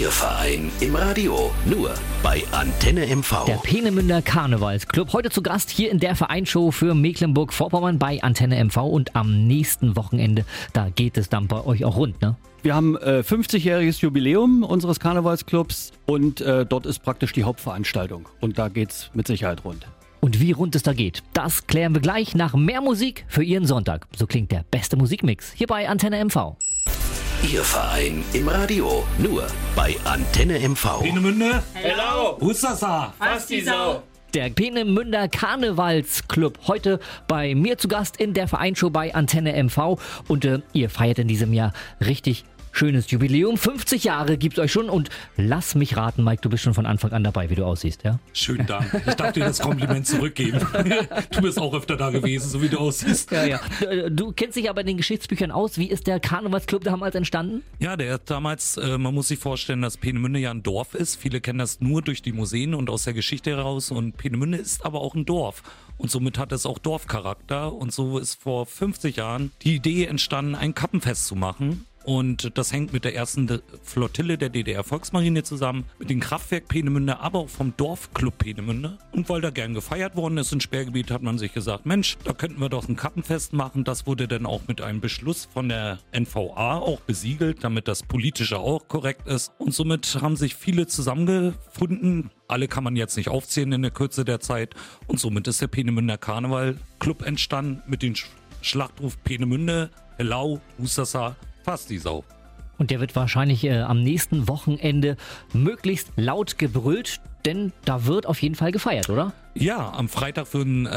Ihr Verein im Radio. Nur bei Antenne MV. Der Peenemünder Karnevalsclub. Heute zu Gast hier in der Vereinsshow für Mecklenburg-Vorpommern bei Antenne MV. Und am nächsten Wochenende, da geht es dann bei euch auch rund, ne? Wir haben äh, 50-jähriges Jubiläum unseres Karnevalsclubs und äh, dort ist praktisch die Hauptveranstaltung. Und da geht's mit Sicherheit rund. Und wie rund es da geht, das klären wir gleich nach mehr Musik für Ihren Sonntag. So klingt der beste Musikmix hier bei Antenne MV. Ihr Verein im Radio. Nur bei Antenne MV. Peenemünde? Hello! Hustasa! Fast die Sau. Der Peenemünder Karnevalsclub. Heute bei mir zu Gast in der Vereinsshow bei Antenne MV. Und äh, ihr feiert in diesem Jahr richtig schönes Jubiläum. 50 Jahre gibt's euch schon. Und lass mich raten, Mike, du bist schon von Anfang an dabei, wie du aussiehst, ja? Schönen Dank. Ich darf dir das Kompliment zurückgeben. Du bist auch öfter da gewesen, so wie du aussiehst. Ja, ja. Du kennst dich aber in den Geschichtsbüchern aus. Wie ist der Karnevalsclub damals entstanden? Ja, der ist damals, äh, man muss sich vorstellen, dass Peenemünde ja ein Dorf ist. Viele kennen das nur durch die Museen und aus der Geschichte heraus. Und Peenemünde ist aber auch ein Dorf. Und somit hat es auch Dorfcharakter. Und so ist vor 50 Jahren die Idee entstanden, ein Kappenfest zu machen. Und das hängt mit der ersten Flottille der DDR-Volksmarine zusammen, mit dem Kraftwerk Peenemünde, aber auch vom Dorfclub Peenemünde. Und weil da gern gefeiert worden ist in Sperrgebiet, hat man sich gesagt, Mensch, da könnten wir doch ein Kappenfest machen. Das wurde dann auch mit einem Beschluss von der NVA auch besiegelt, damit das politische auch korrekt ist. Und somit haben sich viele zusammengefunden. Alle kann man jetzt nicht aufzählen in der Kürze der Zeit. Und somit ist der Peenemünder Karneval Club entstanden mit dem Sch- Schlachtruf Peenemünde, Hellau, Hustasa, fast die Sau. Und der wird wahrscheinlich äh, am nächsten Wochenende möglichst laut gebrüllt, denn da wird auf jeden Fall gefeiert, oder? Ja, am Freitag würden, äh,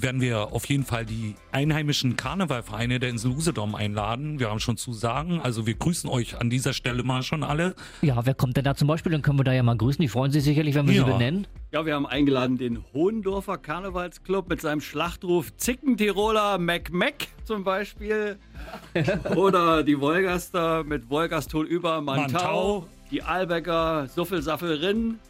werden wir auf jeden Fall die einheimischen Karnevalvereine der Insel Usedom einladen. Wir haben schon Zusagen, also wir grüßen euch an dieser Stelle mal schon alle. Ja, wer kommt denn da zum Beispiel? Dann können wir da ja mal grüßen. Die freuen sich sicherlich, wenn wir Ja. sie benennen. Ja, wir haben eingeladen den Hohendorfer Karnevalsclub mit seinem Schlachtruf Zickentiroler Mac Mac zum Beispiel. Oder die Wolgaster mit Wolgaston über Mantau. Mantau. Die Albecker Suffelsaffelrin.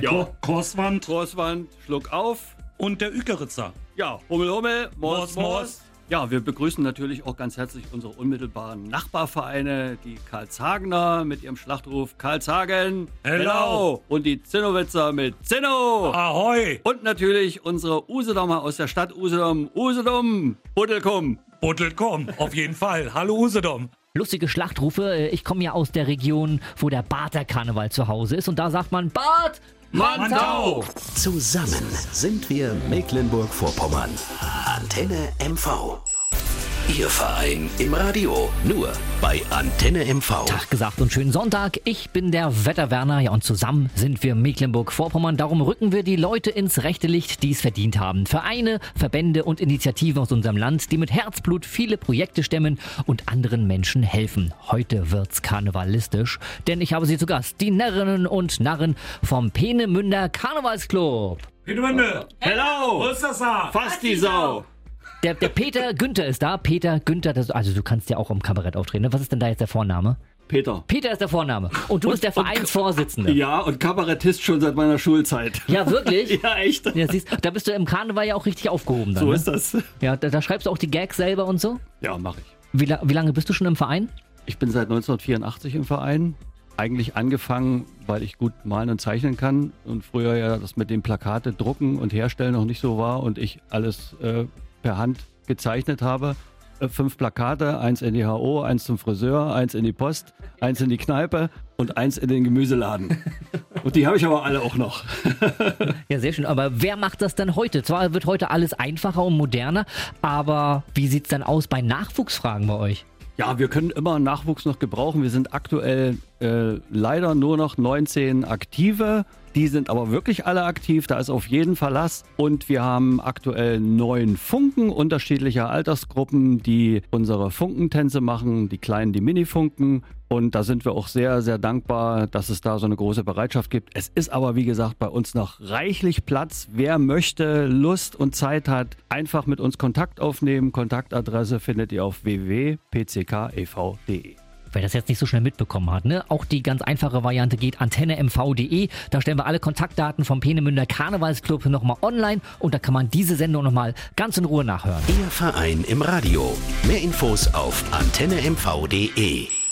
Ja. Korswand Großwand, Schluck auf. und der Ükeritzer. Ja, Hummel Hummel, Mors Mors, Mors. Ja, wir begrüßen natürlich auch ganz herzlich unsere unmittelbaren Nachbarvereine, die Karlshagener mit ihrem Schlachtruf Karlshagen. Hello. Und die Zinnowitzer mit Zinno. Ahoi! Und natürlich unsere Usedomer aus der Stadt Usedom. Usedom, Buddelkum. Buttelkomm, auf jeden Fall. Hallo Usedom. Lustige Schlachtrufe. Äh, Ich komme ja aus der Region, wo der Bader Karneval zu Hause ist. Und da sagt man Bad Mantau. Zusammen sind wir Mecklenburg-Vorpommern. Antenne MV. Ihr Verein im Radio. Nur bei Antenne MV. Tag gesagt und schönen Sonntag. Ich bin der Wetterwerner. Ja, und zusammen sind wir Mecklenburg-Vorpommern. Darum rücken wir die Leute ins rechte Licht, die es verdient haben. Vereine, Verbände und Initiativen aus unserem Land, die mit Herzblut viele Projekte stemmen und anderen Menschen helfen. Heute wird's karnevalistisch, denn ich habe sie zu Gast. Die Närrinnen und Narren vom Peenemünder Karnevalsclub. Peenemünde. Hello. Hustasa. Fast die Sau. Der, der Peter Günther ist da. Peter Günther, das, also du kannst ja auch im Kabarett auftreten. ne? Was ist denn da jetzt der Vorname? Peter. Peter ist der Vorname. Und du bist der und- Vereinsvorsitzende. Ja, und Kabarettist schon seit meiner Schulzeit. Ja, wirklich? Ja, echt. Ja, siehst, da bist du im Karneval ja auch richtig aufgehoben. Dann, So ne? ist das. Ja, da, da schreibst du auch die Gags selber und so. Ja, mache ich. Wie, wie lange bist du schon im Verein? Ich bin seit 1984 im Verein. Eigentlich angefangen, weil ich gut malen und zeichnen kann und früher ja das mit dem Plakate drucken und herstellen noch nicht so war und ich alles äh, per Hand gezeichnet habe. Äh, fünf Plakate, eins in die HO, eins zum Friseur, eins in die Post, eins in die Kneipe und eins in den Gemüseladen. und die habe ich aber alle auch noch. Ja, sehr schön. Aber wer macht das dann heute? Zwar wird heute alles einfacher und moderner, aber wie sieht's dann aus bei Nachwuchsfragen bei euch? Ja, wir können immer Nachwuchs noch gebrauchen. Wir sind aktuell äh, leider nur noch 19 Aktive. Die sind aber wirklich alle aktiv, da ist auf jeden Verlass. Und wir haben aktuell neun Funken unterschiedlicher Altersgruppen, die unsere Funkentänze machen, die kleinen, die Minifunken. Und da sind wir auch sehr, sehr dankbar, dass es da so eine große Bereitschaft gibt. Es ist aber, wie gesagt, bei uns noch reichlich Platz. Wer möchte, Lust und Zeit hat, einfach mit uns Kontakt aufnehmen. Kontaktadresse findet ihr auf www.pckev.de. Wer das jetzt nicht so schnell mitbekommen hat, ne? Auch die ganz einfache Variante geht antennemv.de. Da stellen wir alle Kontaktdaten vom Peenemünder Karnevalsclub nochmal online und da kann man diese Sendung nochmal ganz in Ruhe nachhören. Ihr Verein im Radio. Mehr Infos auf antennemv.de.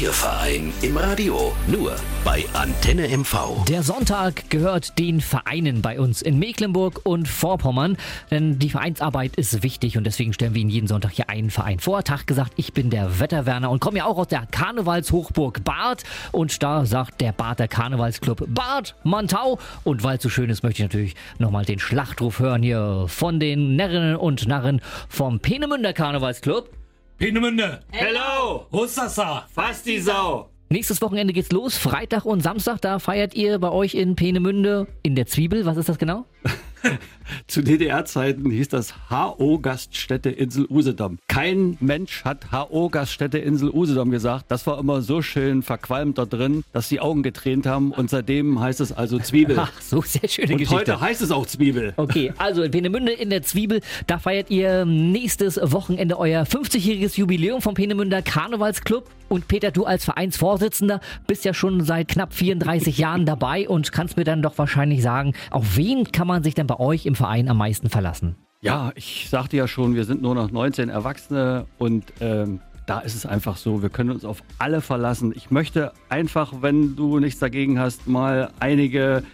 Ihr Verein im Radio. Nur bei Antenne MV. Der Sonntag gehört den Vereinen bei uns in Mecklenburg und Vorpommern, denn die Vereinsarbeit ist wichtig und deswegen stellen wir Ihnen jeden Sonntag hier einen Verein vor. Tag gesagt, ich bin der Wetterwerner und komme ja auch aus der Karnevalshochburg Bad und da sagt der Bader Karnevalsclub Bad Mantau und weil es so schön ist, möchte ich natürlich nochmal den Schlachtruf hören hier von den Närrinnen und Narren vom Peenemünder Karnevalsclub. Peenemünde! Hello! Hustasa! Fast die Sau! Nächstes Wochenende geht's los, Freitag und Samstag, da feiert ihr bei euch in Peenemünde in der Zwiebel. Was ist das genau? Zu DDR-Zeiten hieß das HO Gaststätte Insel Usedom. Kein Mensch hat HO Gaststätte Insel Usedom gesagt. Das war immer so schön verqualmt da drin, dass die Augen getränt haben und seitdem heißt es also Zwiebel. Ach, so sehr schöne und Geschichte. heute heißt es auch Zwiebel. Okay, also in Peenemünde in der Zwiebel, da feiert ihr nächstes Wochenende euer 50-jähriges Jubiläum vom Peenemünder Karnevalsclub. Und Peter, du als Vereinsvorsitzender bist ja schon seit knapp 34 Jahren dabei und kannst mir dann doch wahrscheinlich sagen, auf wen kann man sich denn bei euch im Verein am meisten verlassen? Ja, ich sagte ja schon, wir sind nur noch 19 Erwachsene und ähm, da ist es einfach so, wir können uns auf alle verlassen. Ich möchte einfach, wenn du nichts dagegen hast, mal einige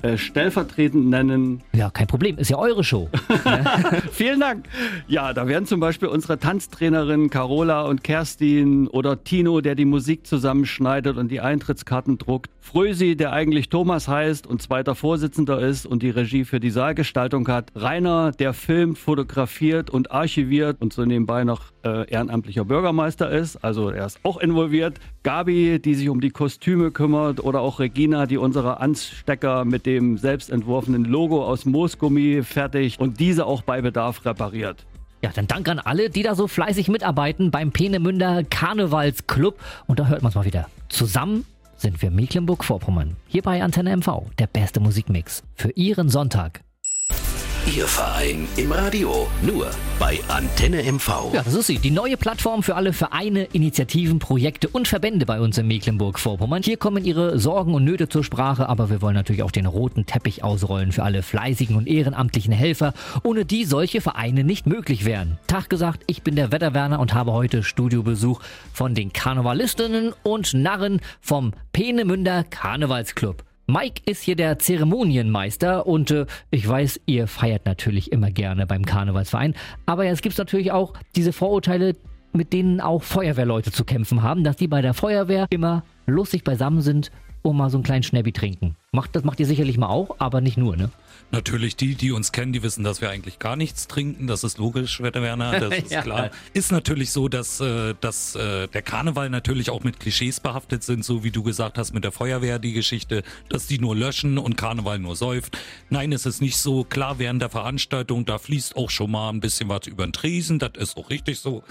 äh, stellvertretend nennen. Ja, kein Problem, ist ja eure Show. Vielen Dank. Ja, da werden zum Beispiel unsere Tanztrainerinnen Carola und Kerstin oder Tino, der die Musik zusammenschneidet und die Eintrittskarten druckt. Frösi, der eigentlich Thomas heißt und zweiter Vorsitzender ist und die Regie für die Saalgestaltung hat. Rainer, der filmt, fotografiert und archiviert und so nebenbei noch äh, ehrenamtlicher Bürgermeister ist. Also er ist auch involviert. Gabi, die sich um die Kostüme kümmert oder auch Regina, die unsere Anstecker mit dem selbst entworfenen Logo aus Moosgummi fertigt und diese auch bei Bedarf repariert. Ja, dann Dank an alle, die da so fleißig mitarbeiten beim Peenemünder Karnevalsclub. Und da hört man es mal wieder. Zusammen sind wir Mecklenburg-Vorpommern. Hier bei Antenne MV, der beste Musikmix für Ihren Sonntag. Ihr Verein im Radio. Nur bei Antenne MV. Ja, das ist sie. Die neue Plattform für alle Vereine, Initiativen, Projekte und Verbände bei uns in Mecklenburg-Vorpommern. Hier kommen ihre Sorgen und Nöte zur Sprache, aber wir wollen natürlich auch den roten Teppich ausrollen für alle fleißigen und ehrenamtlichen Helfer, ohne die solche Vereine nicht möglich wären. Tag gesagt, ich bin der Wetterwerner und habe heute Studiobesuch von den Karnevalistinnen und Narren vom Peenemünder Karnevalsclub. Mike ist hier der Zeremonienmeister und äh, ich weiß, ihr feiert natürlich immer gerne beim Karnevalsverein, aber es gibt natürlich auch diese Vorurteile, mit denen auch Feuerwehrleute zu kämpfen haben, dass die bei der Feuerwehr immer lustig beisammen sind und mal so einen kleinen Schnäppi trinken. Macht, das macht ihr sicherlich mal auch, aber nicht nur, ne? Natürlich, die, die uns kennen, die wissen, dass wir eigentlich gar nichts trinken. Das ist logisch, Wetter Werner, das ist Ja. klar. Ist natürlich so, dass, äh, dass äh, der Karneval natürlich auch mit Klischees behaftet sind, so wie du gesagt hast mit der Feuerwehr, die Geschichte, dass die nur löschen und Karneval nur säuft. Nein, es ist nicht so. Klar, während der Veranstaltung, da fließt auch schon mal ein bisschen was über den Tresen, das ist auch richtig so.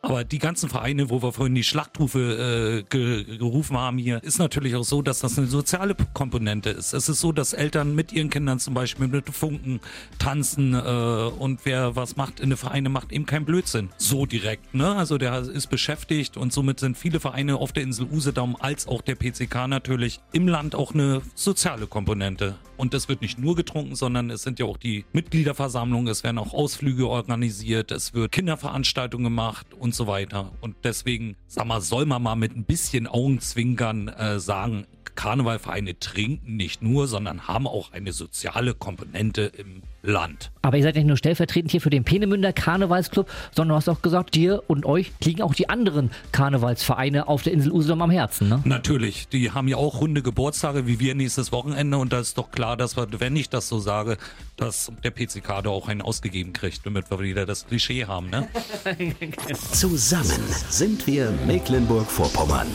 Aber die ganzen Vereine, wo wir vorhin die Schlachtrufe äh, ge gerufen haben hier, ist natürlich auch so, dass das eine soziale Komponente ist. Es ist so, dass Eltern mit ihren Kindern zum Beispiel mit Funken tanzen äh, und wer was macht in den Vereine, macht eben keinen Blödsinn. So direkt, ne? Also der ist beschäftigt und somit sind viele Vereine auf der Insel Usedom als auch der PCK natürlich im Land auch eine soziale Komponente. Und es wird nicht nur getrunken, sondern es sind ja auch die Mitgliederversammlungen, es werden auch Ausflüge organisiert, es wird Kinderveranstaltungen gemacht und so weiter. Und deswegen, sag mal, soll man mal mit ein bisschen Augenzwinkern äh, sagen, Karnevalvereine trinken nicht nur, sondern haben auch eine soziale Komponente im Land. Aber ihr seid nicht nur stellvertretend hier für den Peenemünder Karnevalsclub, sondern du hast auch gesagt, dir und euch liegen auch die anderen Karnevalsvereine auf der Insel Usedom am Herzen, ne? Natürlich, die haben ja auch runde Geburtstage wie wir nächstes Wochenende und da ist doch klar, dass wir, wenn ich das so sage, dass der PCK da auch einen ausgegeben kriegt, damit wir wieder das Klischee haben, ne? Zusammen sind wir Mecklenburg-Vorpommern.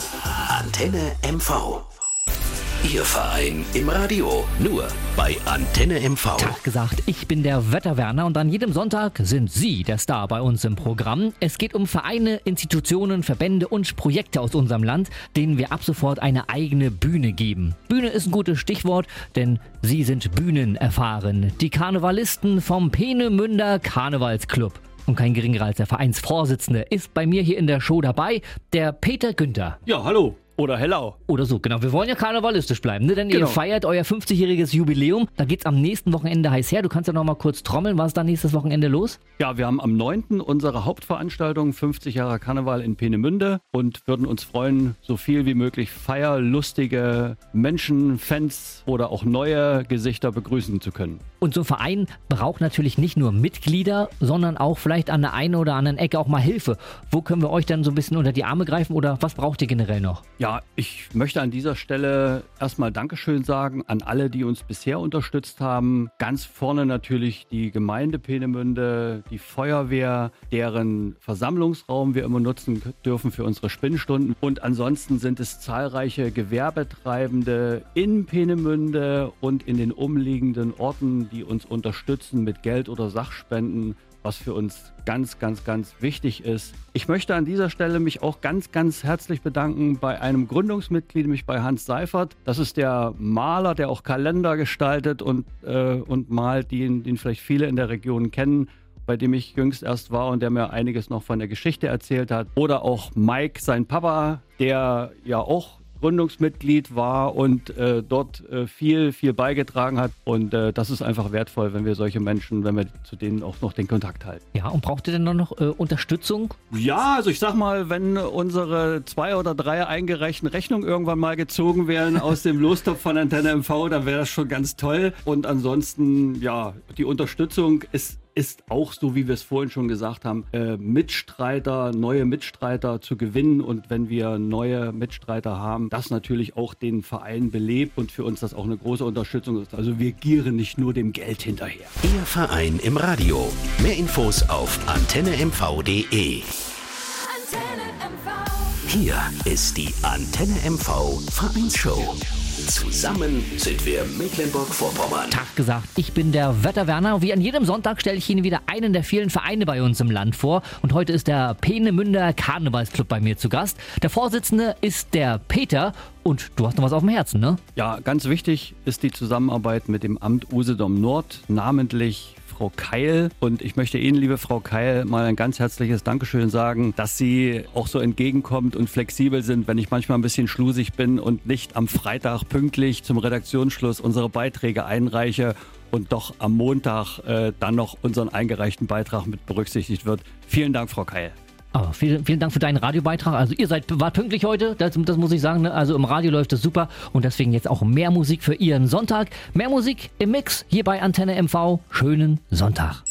Antenne MV. Ihr Verein im Radio. Nur bei Antenne MV. Tag gesagt, ich bin der Wetterwerner und an jedem Sonntag sind Sie der Star bei uns im Programm. Es geht um Vereine, Institutionen, Verbände und Projekte aus unserem Land, denen wir ab sofort eine eigene Bühne geben. Bühne ist ein gutes Stichwort, denn Sie sind bühnenerfahren. Die Karnevalisten vom Peenemünder Karnevalsclub. Und kein geringerer als der Vereinsvorsitzende ist bei mir hier in der Show dabei, der Peter Günther. Ja, hallo. Oder Hellau. Oder so, genau. Wir wollen ja karnevalistisch bleiben, ne? denn ihr Genau. feiert euer 50-jähriges Jubiläum. Da geht's am nächsten Wochenende heiß her. Du kannst ja noch mal kurz trommeln. Was ist da nächstes Wochenende los? Ja, wir haben am 9. unsere Hauptveranstaltung 50 Jahre Karneval in Peenemünde und würden uns freuen, so viel wie möglich feierlustige Menschen, Fans oder auch neue Gesichter begrüßen zu können. Und so ein Verein braucht natürlich nicht nur Mitglieder, sondern auch vielleicht an der einen oder anderen Ecke auch mal Hilfe. Wo können wir euch dann so ein bisschen unter die Arme greifen oder was braucht ihr generell noch? Ja, ich möchte an dieser Stelle erstmal Dankeschön sagen an alle, die uns bisher unterstützt haben. Ganz vorne natürlich die Gemeinde Peenemünde, die Feuerwehr, deren Versammlungsraum wir immer nutzen dürfen für unsere Spinnstunden. Und ansonsten sind es zahlreiche Gewerbetreibende in Peenemünde und in den umliegenden Orten, die uns unterstützen mit Geld oder Sachspenden was für uns ganz, ganz, ganz wichtig ist. Ich möchte an dieser Stelle mich auch ganz, ganz herzlich bedanken bei einem Gründungsmitglied, nämlich bei Hans Seifert. Das ist der Maler, der auch Kalender gestaltet und, äh, und malt, den, den vielleicht viele in der Region kennen bei dem ich jüngst erst war und der mir einiges noch von der Geschichte erzählt hat. Oder auch Mike, sein Papa, der ja auch Gründungsmitglied war und äh, dort äh, viel, viel beigetragen hat. Und äh, das ist einfach wertvoll, wenn wir solche Menschen, wenn wir zu denen auch noch den Kontakt halten. Ja, und braucht ihr denn noch äh, Unterstützung? Ja, also ich sag mal, wenn unsere zwei oder drei eingereichten Rechnungen irgendwann mal gezogen werden aus dem Lostopf von Antenne MV, dann wäre das schon ganz toll. Und ansonsten, ja, die Unterstützung ist ist auch so, wie wir es vorhin schon gesagt haben, äh, Mitstreiter, neue Mitstreiter zu gewinnen. Und wenn wir neue Mitstreiter haben, das natürlich auch den Verein belebt und für uns das auch eine große Unterstützung ist. Also wir gieren nicht nur dem Geld hinterher. Ihr Verein im Radio. Mehr Infos auf antennemv.de. Antenne MV. Hier ist die Antenne MV Vereinsshow. Zusammen sind wir Mecklenburg-Vorpommern. Tag gesagt, ich bin der Wetterwerner. Wie an jedem Sonntag stelle ich Ihnen wieder einen der vielen Vereine bei uns im Land vor. Und heute ist der Peenemünder Karnevalsclub bei mir zu Gast. Der Vorsitzende ist der Peter. Und du hast noch was auf dem Herzen, ne? Ja, ganz wichtig ist die Zusammenarbeit mit dem Amt Usedom Nord, namentlich Frau Keil. Und ich möchte Ihnen, liebe Frau Keil, mal ein ganz herzliches Dankeschön sagen, dass Sie auch so entgegenkommt und flexibel sind, wenn ich manchmal ein bisschen schlusig bin und nicht am Freitag pünktlich zum Redaktionsschluss unsere Beiträge einreiche und doch am Montag äh, dann noch unseren eingereichten Beitrag mit berücksichtigt wird. Vielen Dank, Frau Keil. Aber vielen, vielen Dank für deinen Radiobeitrag. Also ihr seid wart pünktlich heute, das, das muss ich sagen. Ne? Also im Radio läuft es super und deswegen jetzt auch mehr Musik für Ihren Sonntag. Mehr Musik im Mix hier bei Antenne MV. Schönen Sonntag.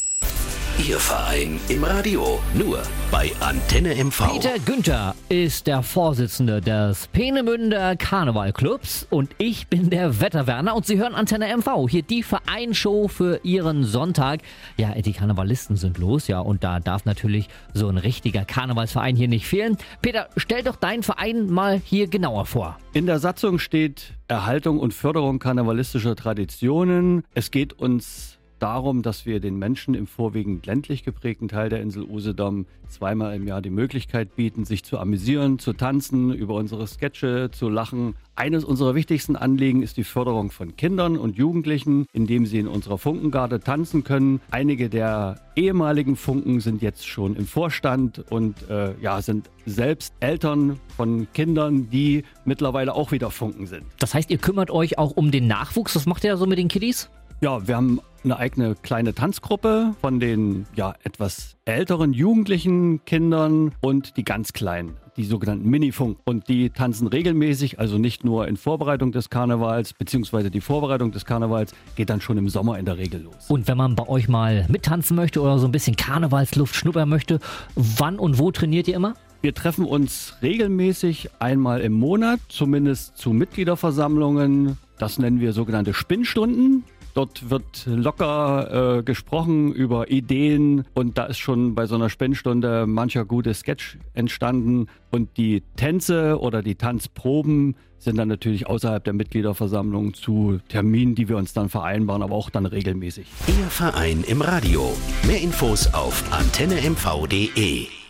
Ihr Verein im Radio. Nur bei Antenne MV. Peter Günther ist der Vorsitzende des Peenemünder Karnevalclubs und ich bin der Wetterwerner und Sie hören Antenne MV. Hier die Vereinsshow für Ihren Sonntag. Ja, die Karnevalisten sind los, ja, und da darf natürlich so ein richtiger Karnevalsverein hier nicht fehlen. Peter, stell doch deinen Verein mal hier genauer vor. In der Satzung steht Erhaltung und Förderung karnevalistischer Traditionen. Es geht uns darum, dass wir den Menschen im vorwiegend ländlich geprägten Teil der Insel Usedom zweimal im Jahr die Möglichkeit bieten, sich zu amüsieren, zu tanzen, über unsere Sketche zu lachen. Eines unserer wichtigsten Anliegen ist die Förderung von Kindern und Jugendlichen, indem sie in unserer Funkengarde tanzen können. Einige der ehemaligen Funken sind jetzt schon im Vorstand und äh, ja, sind selbst Eltern von Kindern, die mittlerweile auch wieder Funken sind. Das heißt, ihr kümmert euch auch um den Nachwuchs. Was macht ihr da so mit den Kiddies? Ja, wir haben eine eigene kleine Tanzgruppe von den ja etwas älteren jugendlichen Kindern und die ganz kleinen, die sogenannten Minifunk. Und die tanzen regelmäßig, also nicht nur in Vorbereitung des Karnevals, beziehungsweise die Vorbereitung des Karnevals geht dann schon im Sommer in der Regel los. Und wenn man bei euch mal mittanzen möchte oder so ein bisschen Karnevalsluft schnuppern möchte, wann und wo trainiert ihr immer? Wir treffen uns regelmäßig einmal im Monat, zumindest zu Mitgliederversammlungen. Das nennen wir sogenannte Spinnstunden. Dort wird locker äh, gesprochen über Ideen und da ist schon bei so einer Spendstunde mancher gute Sketch entstanden. Und die Tänze oder die Tanzproben sind dann natürlich außerhalb der Mitgliederversammlung zu Terminen, die wir uns dann vereinbaren, aber auch dann regelmäßig. Ihr Verein im Radio. Mehr Infos auf antennemv.de.